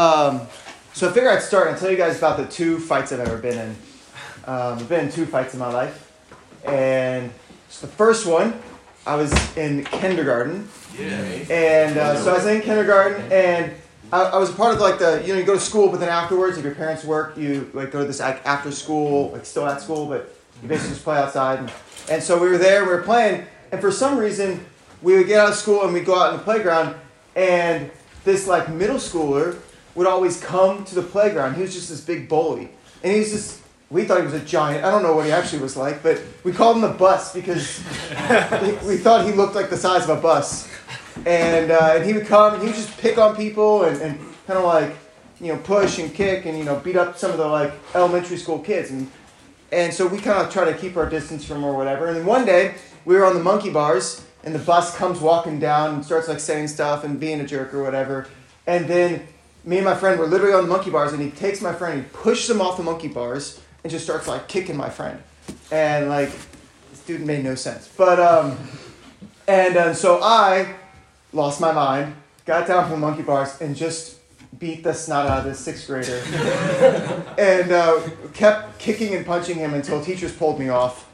Um, so I figured I'd start and tell you guys about the two fights I've ever been in. Um, I've been in two fights in my life. And so the first one, I was in kindergarten. Yeah. And uh, so I was in kindergarten, and I, I was a part of like the you know you go to school, but then afterwards, if your parents work, you like go to this like, after school, like still at school, but you basically just play outside. And, and so we were there, we were playing, and for some reason, we would get out of school and we'd go out in the playground, and this like middle schooler would always come to the playground. He was just this big bully, and he was just. We thought he was a giant. I don't know what he actually was like, but we called him the bus because we thought he looked like the size of a bus and, uh, and he would come and he would just pick on people and, and kind of like you know push and kick and you know beat up some of the like elementary school kids and and so we kind of try to keep our distance from him or whatever and then one day we were on the monkey bars and the bus comes walking down and starts like saying stuff and being a jerk or whatever and then me and my friend were literally on the monkey bars and he takes my friend and he pushes him off the monkey bars and just starts like kicking my friend and like this dude made no sense but um and uh, so i lost my mind, got down from the monkey bars, and just beat the snot out of this sixth grader. and uh, kept kicking and punching him until teachers pulled me off.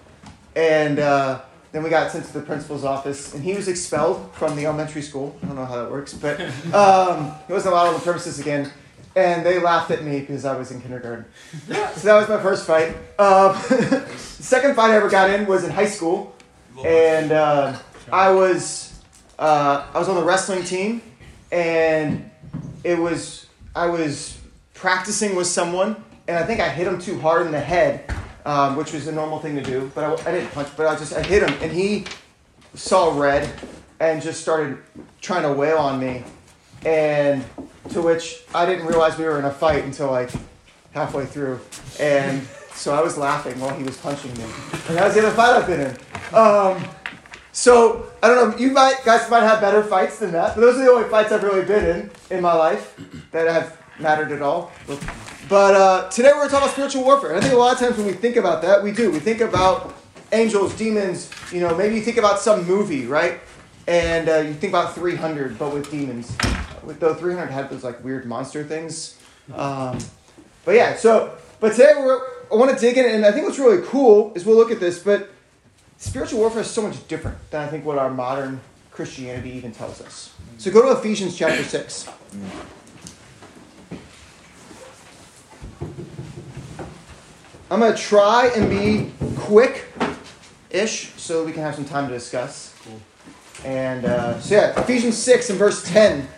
And uh, then we got sent to the principal's office, and he was expelled from the elementary school. I don't know how that works, but um, he wasn't allowed on the premises again. And they laughed at me because I was in kindergarten. So that was my first fight. Um, the second fight I ever got in was in high school. And uh, I was uh, I was on the wrestling team, and it was I was practicing with someone, and I think I hit him too hard in the head, um, which was a normal thing to do. But I, I didn't punch, but I just I hit him, and he saw red and just started trying to wail on me, and to which I didn't realize we were in a fight until like halfway through, and so I was laughing while he was punching me, and that was the other fight I've been in. Um, so I don't know. You might guys might have better fights than that, but those are the only fights I've really been in in my life that have mattered at all. But uh, today we're going to talk about spiritual warfare. And I think a lot of times when we think about that, we do. We think about angels, demons. You know, maybe you think about some movie, right? And uh, you think about 300, but with demons. With though 300 had those like weird monster things. Um, but yeah. So, but today we're I want to dig in, and I think what's really cool is we'll look at this, but spiritual warfare is so much different than I think what our modern Christianity even tells us. So go to Ephesians chapter 6. I'm going to try and be quick ish so we can have some time to discuss. Cool. And uh, so, yeah, Ephesians 6 and verse 10,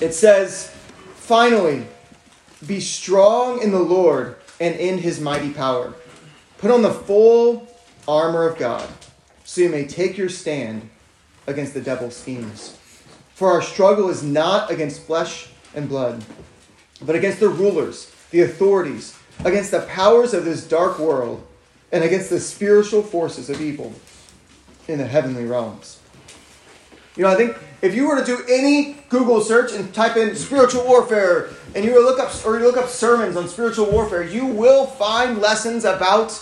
it says, Finally, be strong in the Lord and in his mighty power. Put on the full armor of God, so you may take your stand against the devil's schemes. For our struggle is not against flesh and blood, but against the rulers, the authorities, against the powers of this dark world, and against the spiritual forces of evil in the heavenly realms. You know, I think if you were to do any Google search and type in spiritual warfare, and you were look up or you look up sermons on spiritual warfare, you will find lessons about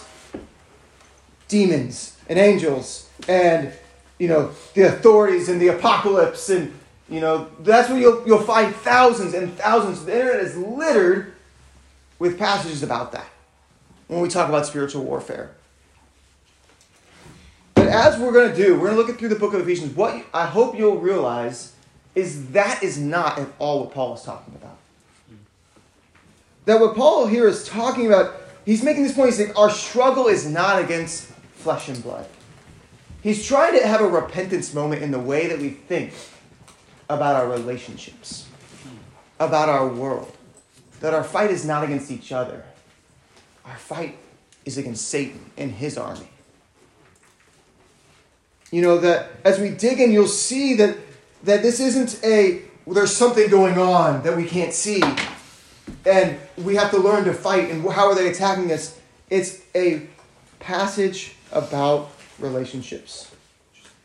demons and angels and you know the authorities and the apocalypse and you know that's where you'll, you'll find thousands and thousands the internet is littered with passages about that when we talk about spiritual warfare but as we're going to do we're going to look at through the book of ephesians what i hope you'll realize is that is not at all what paul is talking about that what paul here is talking about he's making this point he's saying our struggle is not against flesh and blood. He's trying to have a repentance moment in the way that we think about our relationships, about our world. That our fight is not against each other, our fight is against Satan and his army. You know, that as we dig in, you'll see that, that this isn't a, well, there's something going on that we can't see, and we have to learn to fight, and how are they attacking us? It's a passage about relationships.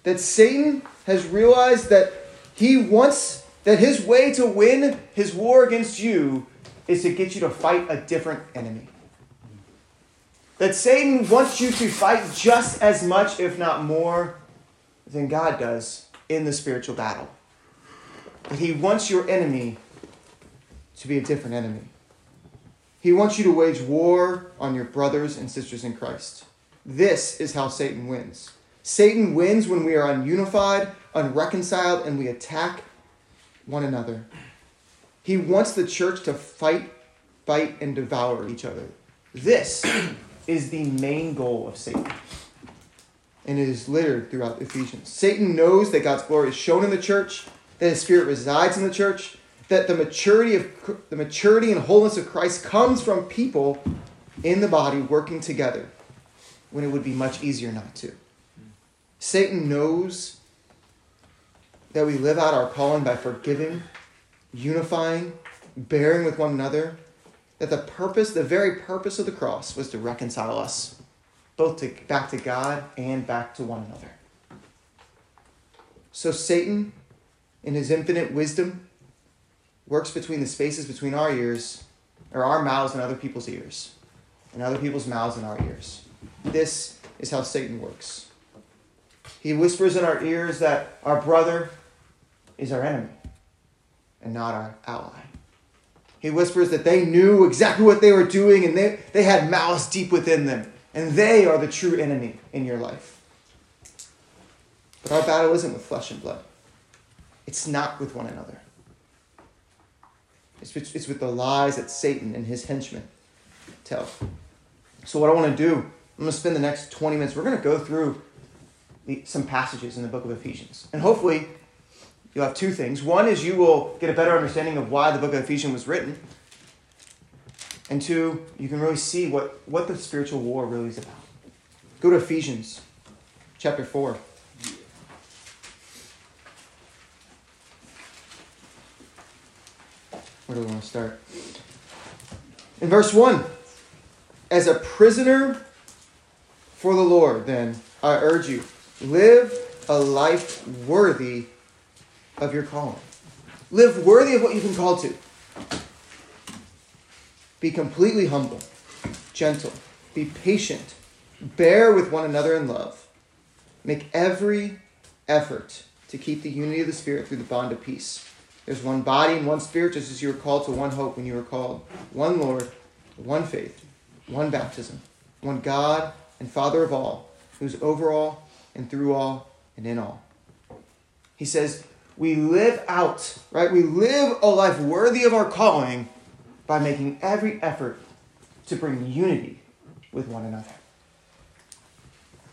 That Satan has realized that he wants, that his way to win his war against you is to get you to fight a different enemy. That Satan wants you to fight just as much, if not more, than God does in the spiritual battle. That he wants your enemy to be a different enemy. He wants you to wage war on your brothers and sisters in Christ. This is how Satan wins. Satan wins when we are ununified, unreconciled, and we attack one another. He wants the church to fight, fight, and devour each other. This is the main goal of Satan. And it is littered throughout Ephesians. Satan knows that God's glory is shown in the church, that his spirit resides in the church, that the maturity of the maturity and wholeness of Christ comes from people in the body working together when it would be much easier not to. Satan knows that we live out our calling by forgiving, unifying, bearing with one another, that the purpose, the very purpose of the cross was to reconcile us both to, back to God and back to one another. So Satan, in his infinite wisdom, works between the spaces between our ears, or our mouths and other people's ears, and other people's mouths and our ears. This is how Satan works. He whispers in our ears that our brother is our enemy and not our ally. He whispers that they knew exactly what they were doing and they, they had malice deep within them, and they are the true enemy in your life. But our battle isn't with flesh and blood, it's not with one another. It's, it's with the lies that Satan and his henchmen tell. So, what I want to do, I'm going to spend the next 20 minutes, we're going to go through the, some passages in the book of Ephesians. And hopefully, you'll have two things. One is you will get a better understanding of why the book of Ephesians was written. And two, you can really see what, what the spiritual war really is about. Go to Ephesians chapter 4. Where do we want to start? In verse 1 As a prisoner for the Lord, then, I urge you, live a life worthy of your calling. Live worthy of what you've been called to. Be completely humble, gentle, be patient, bear with one another in love. Make every effort to keep the unity of the Spirit through the bond of peace. There's one body and one spirit, just as you were called to one hope when you were called. One Lord, one faith, one baptism, one God and Father of all, who's over all and through all and in all. He says, we live out, right? We live a life worthy of our calling by making every effort to bring unity with one another.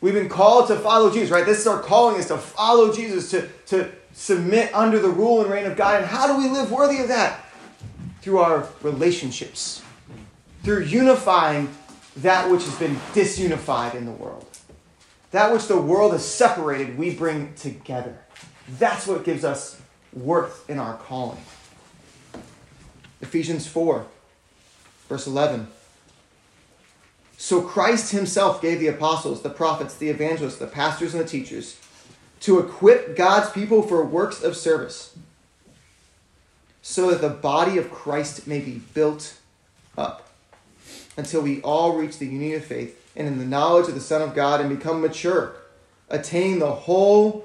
We've been called to follow Jesus, right? This is our calling is to follow Jesus, to, to submit under the rule and reign of God. And how do we live worthy of that? Through our relationships, through unifying that which has been disunified in the world. That which the world has separated, we bring together. That's what gives us worth in our calling. Ephesians 4, verse 11. So Christ himself gave the apostles, the prophets, the evangelists, the pastors, and the teachers to equip God's people for works of service, so that the body of Christ may be built up until we all reach the unity of faith and in the knowledge of the Son of God and become mature, attaining the whole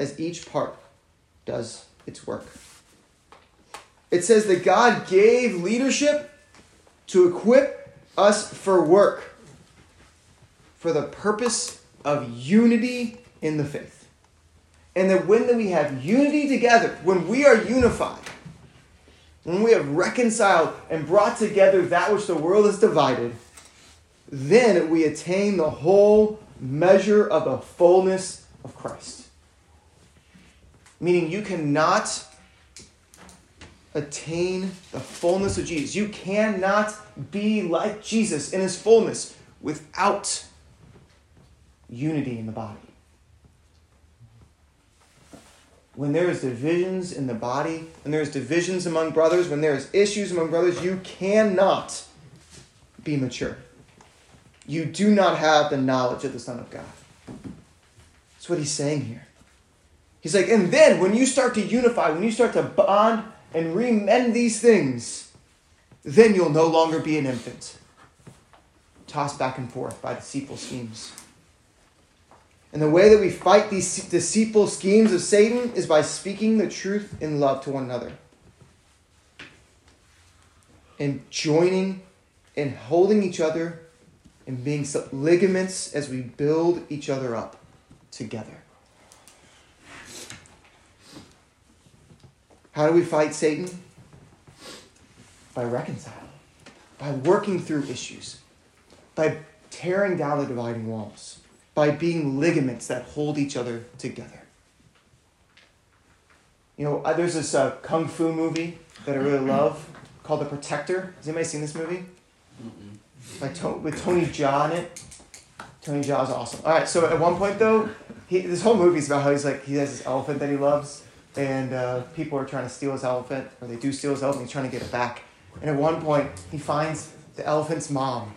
as each part does its work. It says that God gave leadership to equip us for work, for the purpose of unity in the faith. And that when we have unity together, when we are unified, when we have reconciled and brought together that which the world has divided, then we attain the whole measure of the fullness of Christ. Meaning you cannot attain the fullness of Jesus. You cannot be like Jesus in his fullness without unity in the body. when there is divisions in the body, when there is divisions among brothers, when there is issues among brothers, you cannot be mature. You do not have the knowledge of the Son of God. That's what he's saying here. He's like, and then when you start to unify, when you start to bond and remend these things, then you'll no longer be an infant, tossed back and forth by deceitful schemes. And the way that we fight these deceitful schemes of Satan is by speaking the truth in love to one another. And joining and holding each other and being ligaments as we build each other up together. How do we fight Satan? By reconciling, by working through issues, by tearing down the dividing walls by being ligaments that hold each other together. You know, there's this uh, kung fu movie that I really love called The Protector. Has anybody seen this movie? Like to- with Tony Jaa in it. Tony Jaa is awesome. All right, so at one point though, he, this whole movie is about how he's like he has this elephant that he loves, and uh, people are trying to steal his elephant, or they do steal his elephant. He's trying to get it back, and at one point he finds the elephant's mom,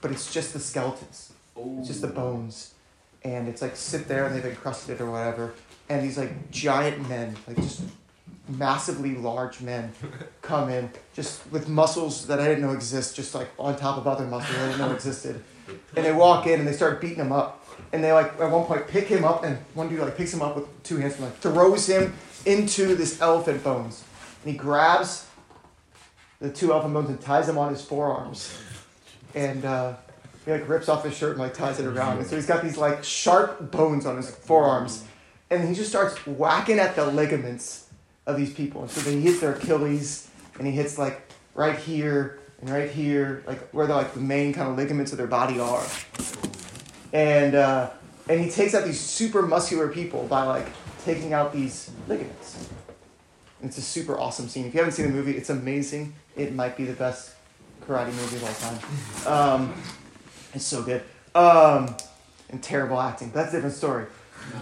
but it's just the skeletons. It's just the bones and it's like sit there and they've encrusted it or whatever, and these like giant men, like just massively large men, come in just with muscles that I didn't know exist, just like on top of other muscles I didn't know existed, and they walk in and they start beating him up, and they like at one point pick him up, and one dude like picks him up with two hands and like throws him into this elephant bones, and he grabs the two elephant bones and ties them on his forearms, and. Uh, he like rips off his shirt and like ties it around. And so he's got these like sharp bones on his forearms. And he just starts whacking at the ligaments of these people. And so then he hits their Achilles and he hits like right here and right here, like where the like the main kind of ligaments of their body are. And uh, and he takes out these super muscular people by like taking out these ligaments. And it's a super awesome scene. If you haven't seen the movie, it's amazing. It might be the best karate movie of all time. Um, it's so good. Um, and terrible acting. That's a different story.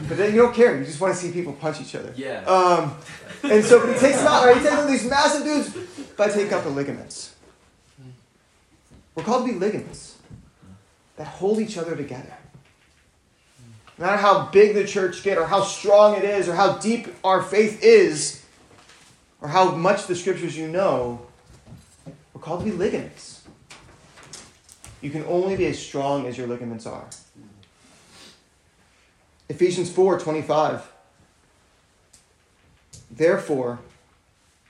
But then you don't care. You just want to see people punch each other. Yeah. Um, and so he takes them out, right? He takes out these massive dudes by taking out the ligaments. We're called to be ligaments that hold each other together. No matter how big the church get, or how strong it is, or how deep our faith is, or how much the scriptures you know, we're called to be ligaments. You can only be as strong as your ligaments are. Ephesians 4 25. Therefore,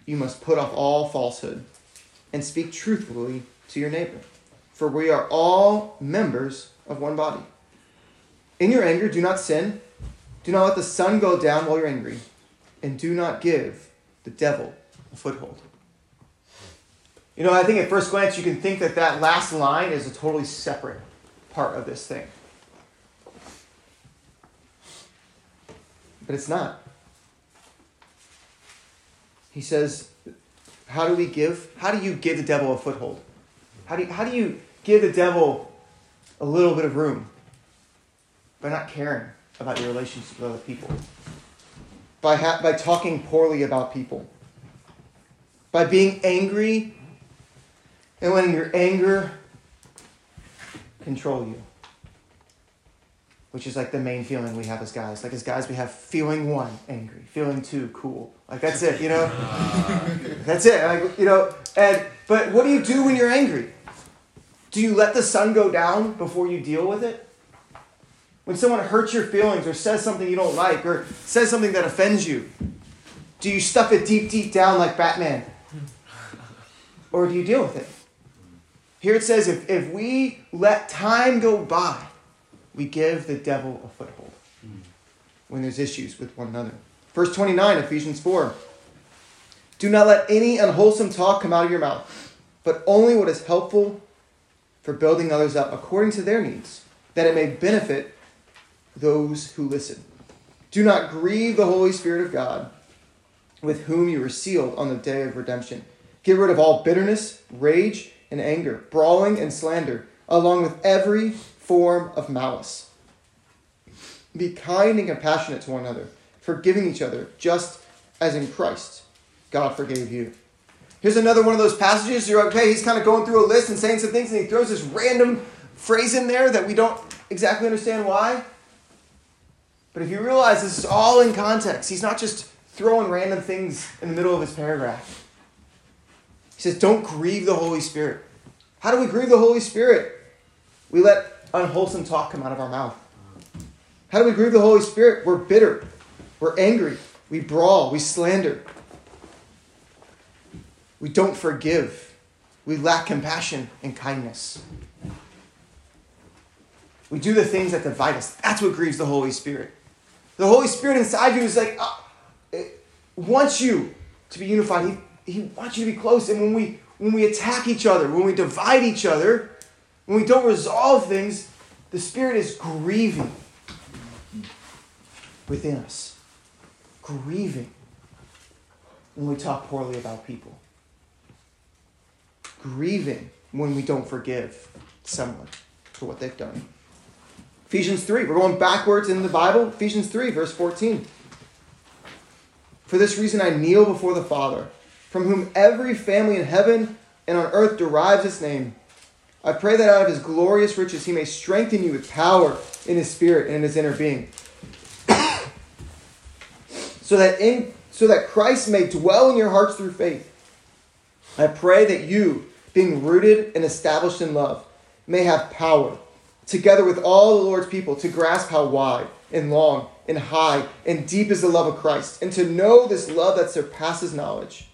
you must put off all falsehood and speak truthfully to your neighbor, for we are all members of one body. In your anger, do not sin. Do not let the sun go down while you're angry, and do not give the devil a foothold. You know, I think at first glance you can think that that last line is a totally separate part of this thing. But it's not. He says, How do we give? How do you give the devil a foothold? How do you, how do you give the devil a little bit of room? By not caring about your relationships with other people, by, ha- by talking poorly about people, by being angry and letting your anger control you. Which is like the main feeling we have as guys. Like as guys, we have feeling one, angry. Feeling two, cool. Like that's it, you know? that's it. Like, you know, and but what do you do when you're angry? Do you let the sun go down before you deal with it? When someone hurts your feelings or says something you don't like or says something that offends you, do you stuff it deep, deep down like Batman? Or do you deal with it? Here it says if, if we let time go by, we give the devil a foothold when there's issues with one another. Verse 29, Ephesians 4. Do not let any unwholesome talk come out of your mouth, but only what is helpful for building others up according to their needs, that it may benefit those who listen. Do not grieve the Holy Spirit of God, with whom you were sealed on the day of redemption. Get rid of all bitterness, rage, and anger, brawling and slander, along with every form of malice. Be kind and compassionate to one another forgiving each other, just as in Christ God forgave you. Here's another one of those passages. You're okay, he's kind of going through a list and saying some things, and he throws this random phrase in there that we don't exactly understand why. But if you realize this is all in context, he's not just throwing random things in the middle of his paragraph. He says, Don't grieve the Holy Spirit. How do we grieve the Holy Spirit? We let unwholesome talk come out of our mouth. How do we grieve the Holy Spirit? We're bitter. We're angry. We brawl. We slander. We don't forgive. We lack compassion and kindness. We do the things that divide us. That's what grieves the Holy Spirit. The Holy Spirit inside you is like, uh, wants you to be unified. He, he wants you to be close. And when we when we attack each other, when we divide each other, when we don't resolve things, the Spirit is grieving within us. Grieving when we talk poorly about people. Grieving when we don't forgive someone for what they've done. Ephesians 3, we're going backwards in the Bible. Ephesians 3, verse 14. For this reason I kneel before the Father, from whom every family in heaven and on earth derives its name. I pray that out of his glorious riches he may strengthen you with power in his spirit and in his inner being. so that in so that Christ may dwell in your hearts through faith. I pray that you, being rooted and established in love, may have power together with all the Lord's people, to grasp how wide and long and high and deep is the love of Christ, and to know this love that surpasses knowledge,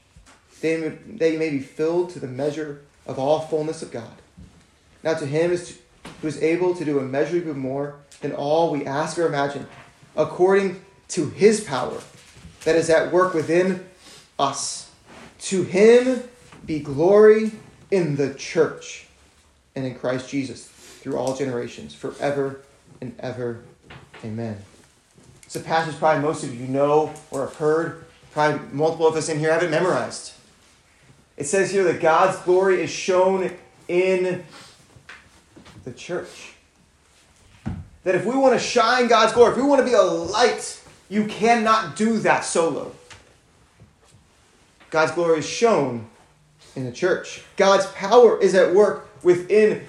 they may, they may be filled to the measure of all fullness of God. Now to him is to, who is able to do immeasurably more than all we ask or imagine, according to his power that is at work within us. To him be glory in the church and in Christ Jesus through all generations, forever and ever. Amen. It's a passage probably most of you know or have heard. Probably multiple of us in here have it memorized. It says here that God's glory is shown in the church. That if we want to shine God's glory, if we want to be a light, you cannot do that solo. God's glory is shown in the church. God's power is at work within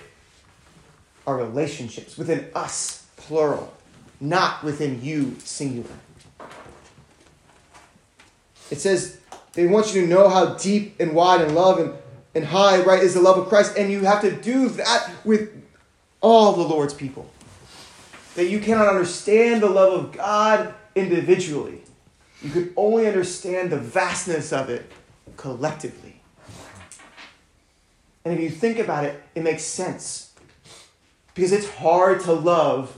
our relationships, within us, plural, not within you, singular. It says they want you to know how deep and wide and love and, and high, right, is the love of Christ. And you have to do that with all the Lord's people. That you cannot understand the love of God individually. You can only understand the vastness of it collectively. And if you think about it, it makes sense. Because it's hard to love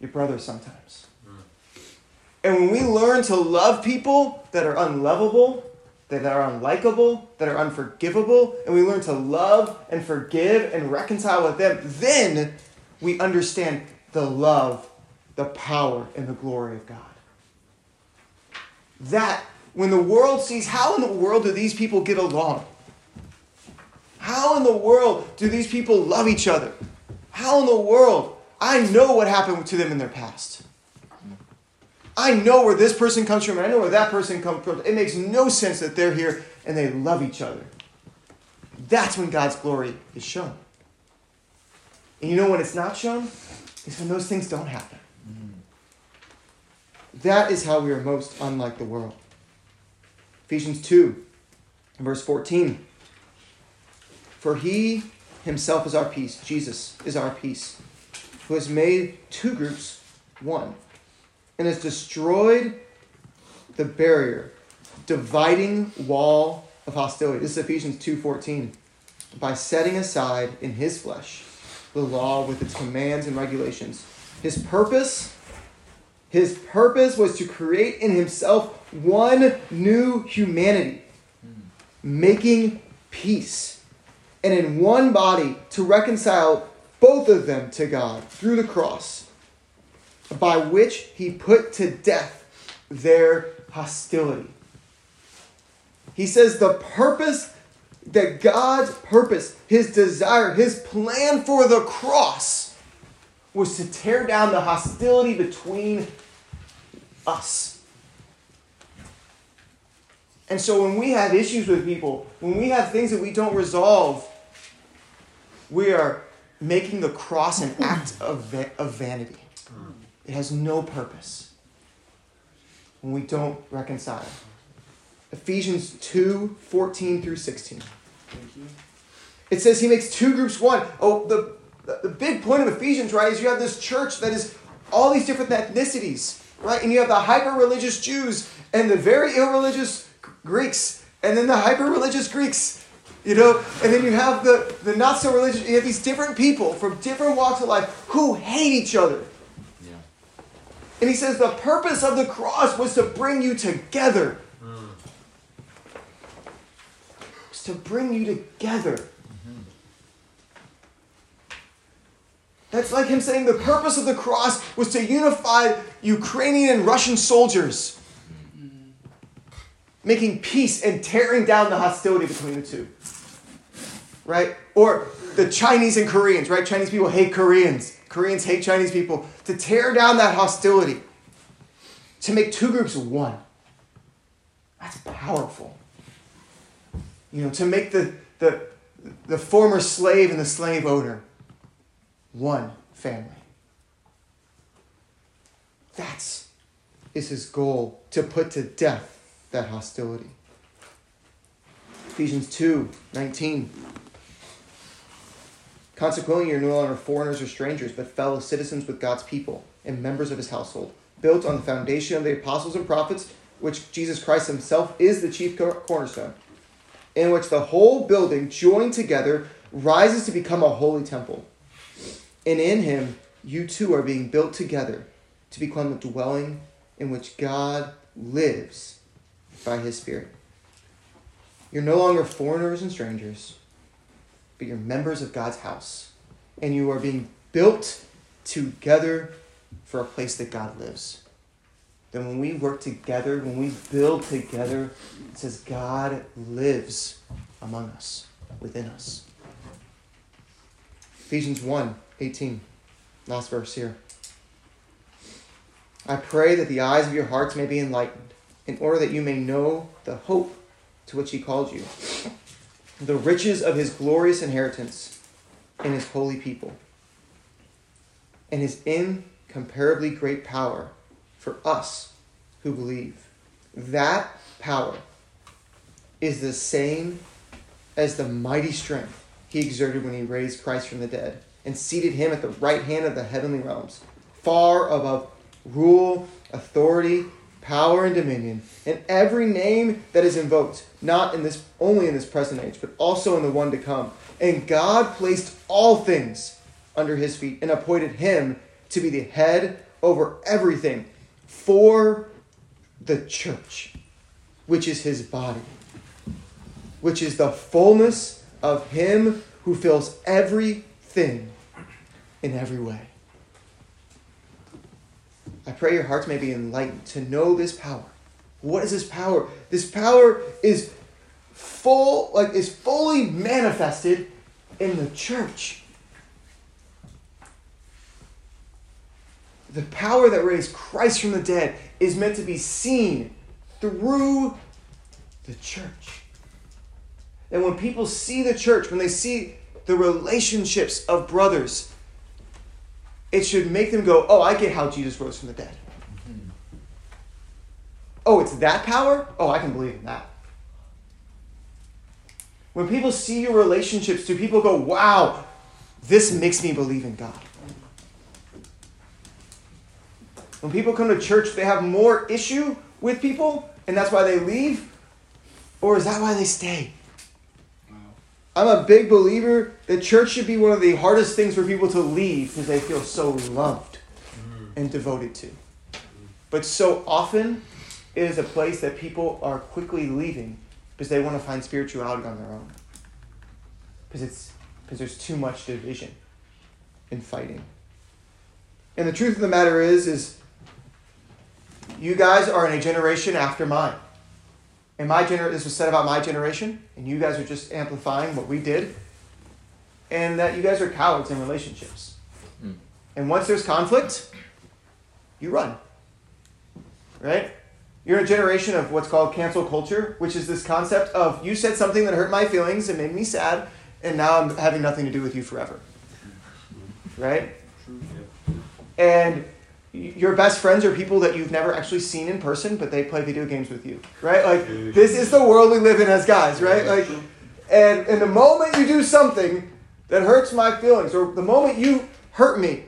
your brother sometimes. And when we learn to love people that are unlovable, that are unlikable, that are unforgivable, and we learn to love and forgive and reconcile with them, then we understand the love, the power, and the glory of God. That, when the world sees how in the world do these people get along? How in the world do these people love each other? How in the world? I know what happened to them in their past. I know where this person comes from, and I know where that person comes from. It makes no sense that they're here and they love each other. That's when God's glory is shown. And you know when it's not shown? It's when those things don't happen. That is how we are most unlike the world. Ephesians 2, verse 14. For he himself is our peace. Jesus is our peace, who has made two groups one and has destroyed the barrier, dividing wall of hostility. This is Ephesians 2:14. By setting aside in his flesh the law with its commands and regulations. His purpose his purpose was to create in himself one new humanity, hmm. making peace and in one body to reconcile both of them to God through the cross, by which he put to death their hostility. He says the purpose that God's purpose, his desire, his plan for the cross was to tear down the hostility between us. And so when we have issues with people, when we have things that we don't resolve, we are making the cross an act of, va- of vanity. It has no purpose when we don't reconcile. Ephesians 2 14 through 16. It says he makes two groups one. Oh, the, the big point of Ephesians, right, is you have this church that is all these different ethnicities, right? And you have the hyper religious Jews and the very irreligious Greeks, and then the hyper religious Greeks, you know? And then you have the, the not so religious, you have these different people from different walks of life who hate each other. Yeah. And he says the purpose of the cross was to bring you together. Mm. Was to bring you together. That's like him saying the purpose of the cross was to unify Ukrainian and Russian soldiers, making peace and tearing down the hostility between the two. Right? Or the Chinese and Koreans, right? Chinese people hate Koreans, Koreans hate Chinese people. To tear down that hostility, to make two groups one. That's powerful. You know, to make the, the, the former slave and the slave owner one family. That's is his goal to put to death that hostility. Ephesians 2 19. Consequently, you're no longer foreigners or strangers, but fellow citizens with God's people and members of his household, built on the foundation of the apostles and prophets, which Jesus Christ himself is the chief cornerstone, in which the whole building joined together rises to become a holy temple and in him, you too are being built together to become the dwelling in which God lives by his Spirit. You're no longer foreigners and strangers, but you're members of God's house. And you are being built together for a place that God lives. Then when we work together, when we build together, it says God lives among us, within us. Ephesians 1 18. Last verse here. I pray that the eyes of your hearts may be enlightened, in order that you may know the hope to which he called you, the riches of his glorious inheritance in his holy people, and his incomparably great power for us who believe. That power is the same as the mighty strength he exerted when he raised Christ from the dead and seated him at the right hand of the heavenly realms, far above rule, authority, power, and dominion, and every name that is invoked, not in this only in this present age, but also in the one to come. And God placed all things under his feet and appointed him to be the head over everything for the church, which is his body, which is the fullness of him who fills everything in every way. I pray your hearts may be enlightened to know this power. What is this power? This power is full, like is fully manifested in the church. The power that raised Christ from the dead is meant to be seen through the church. And when people see the church, when they see the relationships of brothers, it should make them go, oh, I get how Jesus rose from the dead. Mm-hmm. Oh, it's that power? Oh, I can believe in that. When people see your relationships, do people go, wow, this makes me believe in God? When people come to church, they have more issue with people, and that's why they leave? Or is that why they stay? I'm a big believer that church should be one of the hardest things for people to leave because they feel so loved and devoted to. But so often, it is a place that people are quickly leaving because they want to find spirituality on their own. Because it's because there's too much division and fighting. And the truth of the matter is, is you guys are in a generation after mine and my gener- this was said about my generation, and you guys are just amplifying what we did, and that you guys are cowards in relationships. Mm. And once there's conflict, you run. Right? You're in a generation of what's called cancel culture, which is this concept of you said something that hurt my feelings and made me sad, and now I'm having nothing to do with you forever. Right? And your best friends are people that you've never actually seen in person, but they play video games with you, right? Like this is the world we live in as guys, right? Like, and and the moment you do something that hurts my feelings, or the moment you hurt me,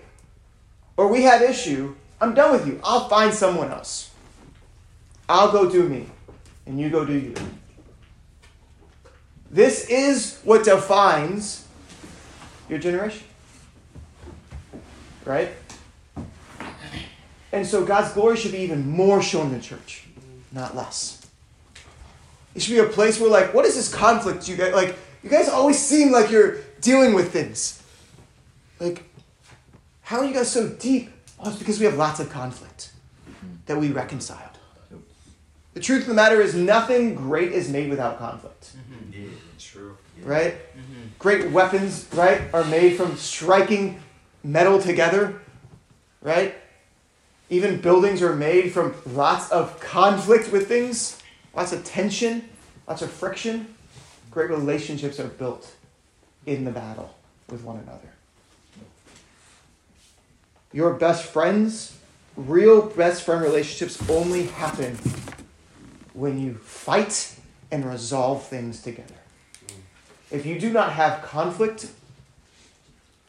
or we have issue, I'm done with you. I'll find someone else. I'll go do me, and you go do you. This is what defines your generation, right? And so God's glory should be even more shown in the church, not less. It should be a place where, like, what is this conflict you guys like? You guys always seem like you're dealing with things. Like, how are you guys so deep? Well, it's because we have lots of conflict that we reconciled. The truth of the matter is, nothing great is made without conflict. Mm-hmm. Yeah, true. Yeah. Right? Mm-hmm. Great weapons, right, are made from striking metal together, right? Even buildings are made from lots of conflict with things, lots of tension, lots of friction. Great relationships are built in the battle with one another. Your best friends, real best friend relationships only happen when you fight and resolve things together. If you do not have conflict,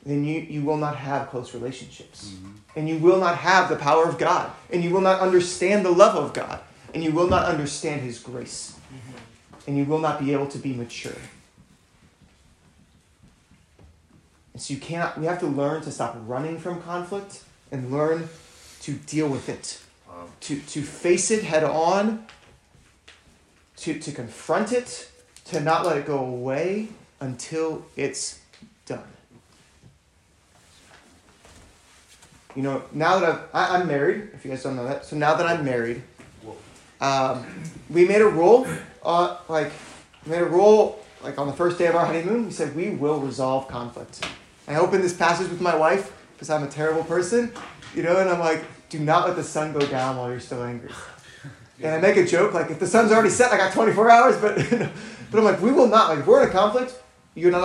then you, you will not have close relationships. Mm-hmm. And you will not have the power of God. And you will not understand the love of God. And you will not understand His grace. Mm-hmm. And you will not be able to be mature. And so you cannot, we have to learn to stop running from conflict and learn to deal with it. Wow. To, to face it head on, to, to confront it, to not let it go away until it's done. You know, now that I've, I, am married, if you guys don't know that, so now that I'm married, um, we made a rule, uh, like, made a rule, like on the first day of our honeymoon, we said we will resolve conflict. I opened this passage with my wife because I'm a terrible person, you know, and I'm like, do not let the sun go down while you're still angry. And I make a joke, like, if the sun's already set, I got 24 hours, but, but I'm like, we will not, like, if we're in a conflict, you're not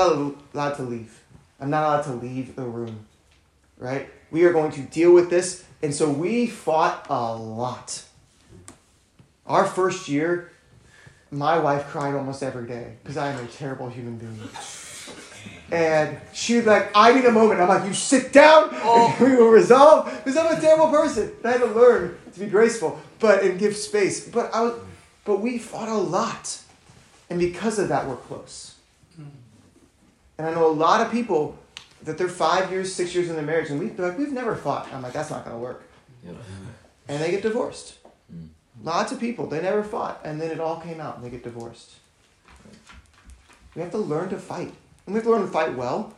allowed to leave. I'm not allowed to leave the room, right? We are going to deal with this. And so we fought a lot. Our first year, my wife cried almost every day because I am a terrible human being. And she was like, I need a moment. I'm like, you sit down oh. and we will resolve because I'm a terrible person. And I had to learn to be graceful, but and give space. But I was, but we fought a lot. And because of that, we're close. Hmm. And I know a lot of people that they're five years, six years in their marriage, and we, they're like, we've never fought. I'm like, that's not going to work. And they get divorced. Mm. Lots of people, they never fought, and then it all came out, and they get divorced. We have to learn to fight. And we have to learn to fight well.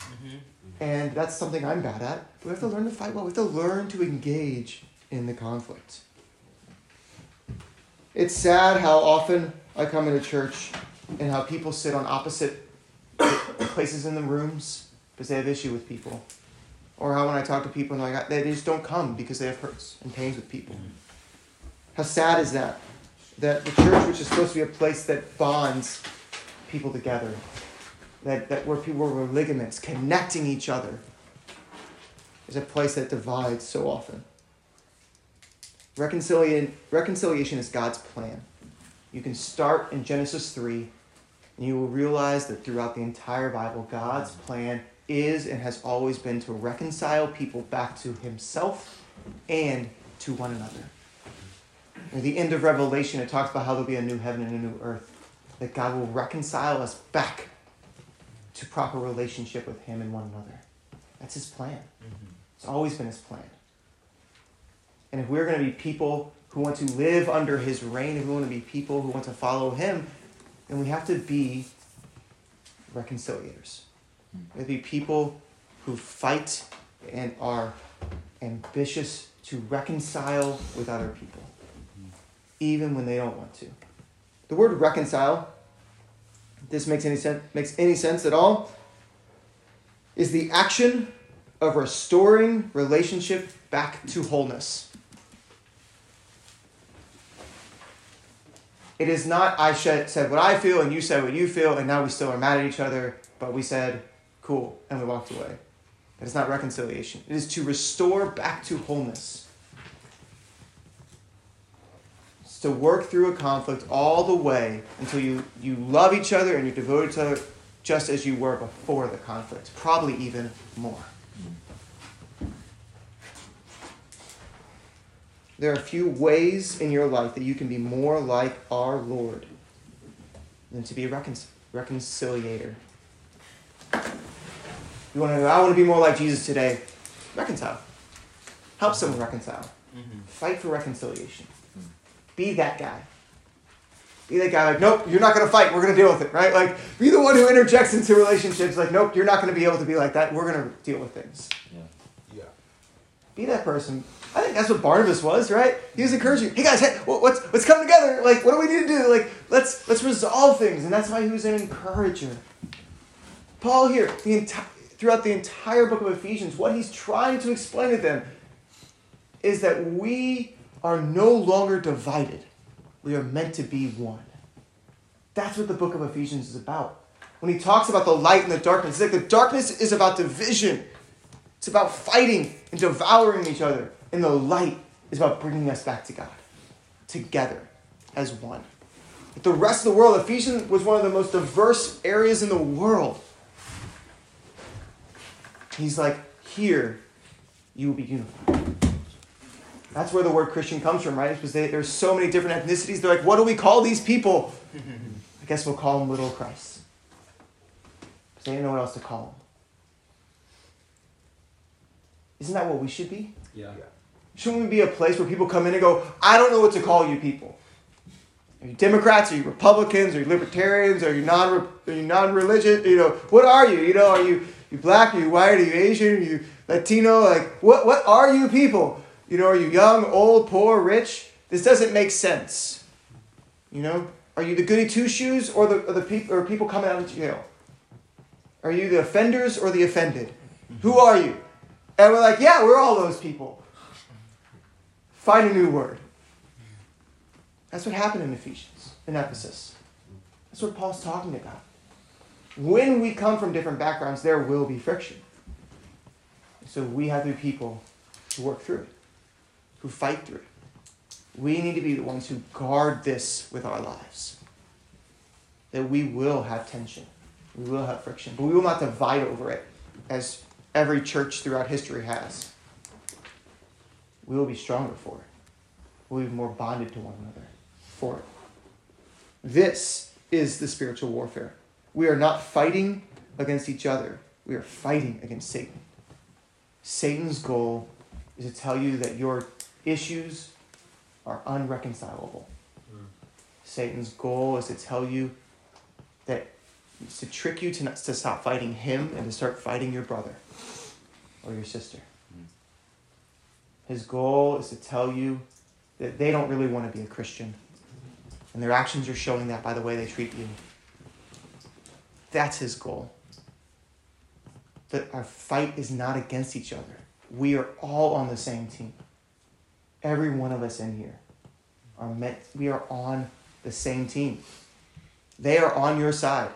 Mm-hmm. And that's something I'm bad at. We have to learn to fight well. We have to learn to engage in the conflict. It's sad how often I come into church and how people sit on opposite places in the rooms because they have issue with people. Or how when I talk to people and like they just don't come because they have hurts and pains with people. Mm-hmm. How sad is that? That the church, which is supposed to be a place that bonds people together, that, that where people were ligaments connecting each other, is a place that divides so often. Reconciliation, reconciliation is God's plan. You can start in Genesis 3, and you will realize that throughout the entire Bible, God's plan is and has always been to reconcile people back to himself and to one another. At the end of Revelation, it talks about how there'll be a new heaven and a new earth, that God will reconcile us back to proper relationship with him and one another. That's his plan. Mm-hmm. It's always been his plan. And if we're going to be people who want to live under his reign, if we want to be people who want to follow him, then we have to be reconciliators. May be people who fight and are ambitious to reconcile with other people, even when they don't want to. The word reconcile, this makes any sense makes any sense at all, is the action of restoring relationship back to wholeness. It is not I said what I feel and you said what you feel, and now we still are mad at each other, but we said, cool, and we walked away. That is not reconciliation. It is to restore back to wholeness. It's to work through a conflict all the way until you, you love each other and you're devoted to each other just as you were before the conflict, probably even more. There are a few ways in your life that you can be more like our Lord than to be a recon- reconciliator. You want to? I want to be more like Jesus today. Reconcile. Help someone reconcile. Mm-hmm. Fight for reconciliation. Mm-hmm. Be that guy. Be that guy. Like, nope, you're not going to fight. We're going to deal with it, right? Like, be the one who interjects into relationships. Like, nope, you're not going to be able to be like that. We're going to deal with things. Yeah. Yeah. Be that person. I think that's what Barnabas was, right? He was encouraging. Hey guys, hey, what's what's coming together? Like, what do we need to do? Like, let's let's resolve things, and that's why he was an encourager. Paul here, the entire throughout the entire book of Ephesians, what he's trying to explain to them is that we are no longer divided. We are meant to be one. That's what the book of Ephesians is about. When he talks about the light and the darkness, it's like the darkness is about division. It's about fighting and devouring each other. And the light is about bringing us back to God, together as one. The rest of the world, Ephesians was one of the most diverse areas in the world. He's like, here, you will be unified. That's where the word Christian comes from, right? Because they, there's so many different ethnicities. They're like, what do we call these people? I guess we'll call them little Christ. Because they didn't know what else to call them. Isn't that what we should be? Yeah. Shouldn't we be a place where people come in and go, I don't know what to call you people? Are you Democrats? Are you Republicans? Are you Libertarians? Are you non? Are you non-religious? You know, what are you? You know, are you you black? Are you white? Are you Asian? Are you Latino? Like, what, what are you people? You know, are you young, old, poor, rich? This doesn't make sense. You know, are you the goody two shoes or the, or the people or people coming out of jail? Are you the offenders or the offended? Who are you? And we're like, yeah, we're all those people. Find a new word. That's what happened in Ephesians, in Ephesus. That's what Paul's talking about when we come from different backgrounds, there will be friction. So we have to be people who work through it, who fight through it. We need to be the ones who guard this with our lives. That we will have tension, we will have friction, but we will not divide over it as every church throughout history has. We will be stronger for it. We'll be more bonded to one another for it. This is the spiritual warfare. We are not fighting against each other, we are fighting against Satan. Satan's goal is to tell you that your issues are unreconcilable. Mm. Satan's goal is to tell you that it's to trick you to, not, to stop fighting him and to start fighting your brother or your sister. Mm. His goal is to tell you that they don't really want to be a Christian. And their actions are showing that by the way they treat you. That's his goal. That our fight is not against each other. We are all on the same team. Every one of us in here are meant, we are on the same team. They are on your side.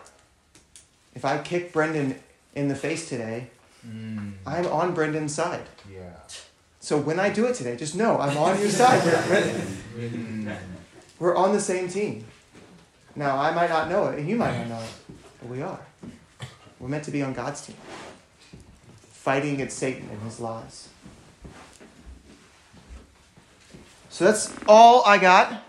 If I kick Brendan in the face today, mm. I'm on Brendan's side. Yeah. So when I do it today, just know I'm on your side, Brendan. We're on the same team. Now, I might not know it, and you might not know it. But we are. We're meant to be on God's team, fighting against Satan and his lies. So that's all I got.